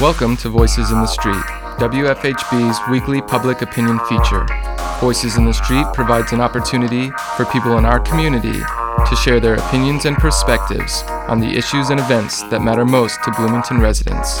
Welcome to Voices in the Street, WFHB's weekly public opinion feature. Voices in the Street provides an opportunity for people in our community to share their opinions and perspectives on the issues and events that matter most to Bloomington residents.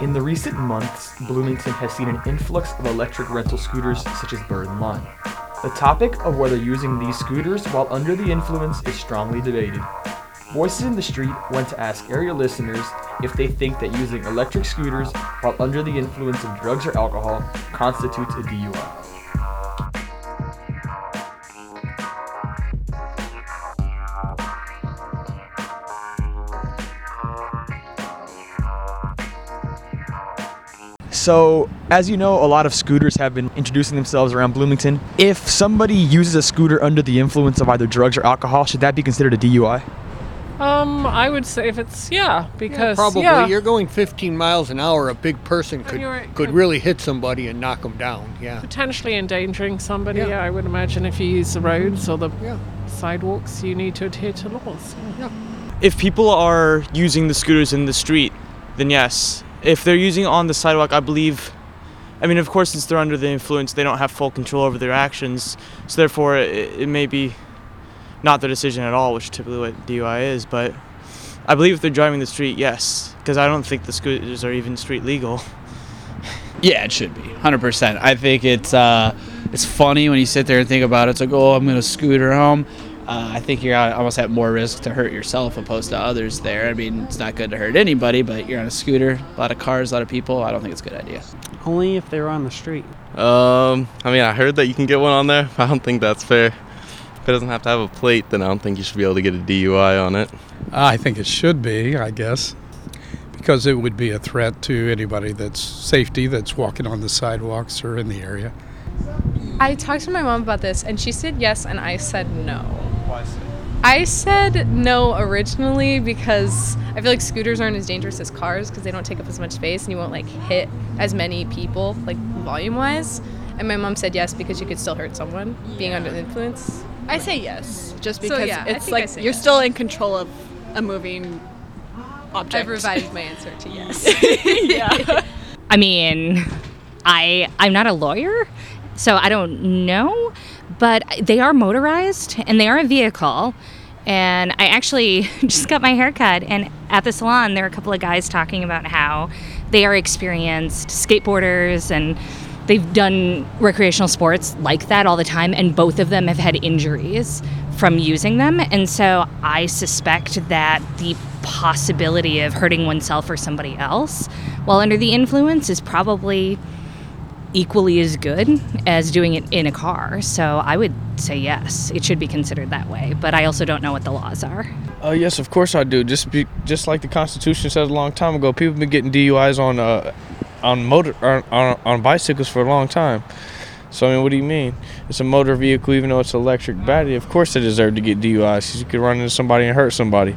In the recent months, Bloomington has seen an influx of electric rental scooters such as Bird and Lime. The topic of whether using these scooters while under the influence is strongly debated. Voices in the Street went to ask area listeners if they think that using electric scooters while under the influence of drugs or alcohol constitutes a DUI. So, as you know, a lot of scooters have been introducing themselves around Bloomington. If somebody uses a scooter under the influence of either drugs or alcohol, should that be considered a DUI? Um, I would say if it's yeah, because Probably. yeah, You're going 15 miles an hour. A big person could could could- really hit somebody and knock them down. Yeah. potentially endangering somebody. Yeah. Yeah. I would imagine if you use the roads or the Yeah. sidewalks, you need to adhere to laws. Yeah. if people are using the scooters in the street, then yes. If they're using on the sidewalk, I believe. I mean, of course, since they're under the influence, they don't have full control over their actions. So therefore, it, it may be not their decision at all, which is typically what DUI is. But I believe if they're driving the street, yes, because I don't think the scooters are even street legal. Yeah, it should be. 100%. I think it's uh, it's funny when you sit there and think about it. It's like, oh, I'm to scooter home. Uh, I think you're almost at more risk to hurt yourself opposed to others there. I mean, it's not good to hurt anybody, but you're on a scooter, a lot of cars, a lot of people. I don't think it's a good idea. Only if they're on the street. Um, I mean, I heard that you can get one on there. I don't think that's fair. If it doesn't have to have a plate, then I don't think you should be able to get a DUI on it. I think it should be, I guess, because it would be a threat to anybody that's safety that's walking on the sidewalks or in the area. I talked to my mom about this, and she said yes, and I said no. I said no originally because I feel like scooters aren't as dangerous as cars because they don't take up as much space and you won't like hit as many people like volume wise. And my mom said yes because you could still hurt someone being under the influence. I say yes, just So, because yeah, it's like you're yes. still in control of a moving object. I've revised my answer to yes. yeah. I mean, I I'm not a lawyer, so I don't know, but they are motorized and they are a vehicle. And I actually just got my hair cut, and at the salon, there are a couple of guys talking about how they are experienced skateboarders and they've done recreational sports like that all the time, and both of them have had injuries from using them. And so I suspect that the possibility of hurting oneself or somebody else while under the influence is probably equally as good as doing it in a car. So I would say yes, it should be considered that way. But I also don't know what the laws are. Uh, yes, of course I do. Just be, just like the Constitution says a long time ago, people have been getting DUIs on uh, on motor on, on, on bicycles for a long time. So I mean, what do you mean? It's a motor vehicle, even though it's electric battery. Of course, they deserve to get DUIs. You could run into somebody and hurt somebody.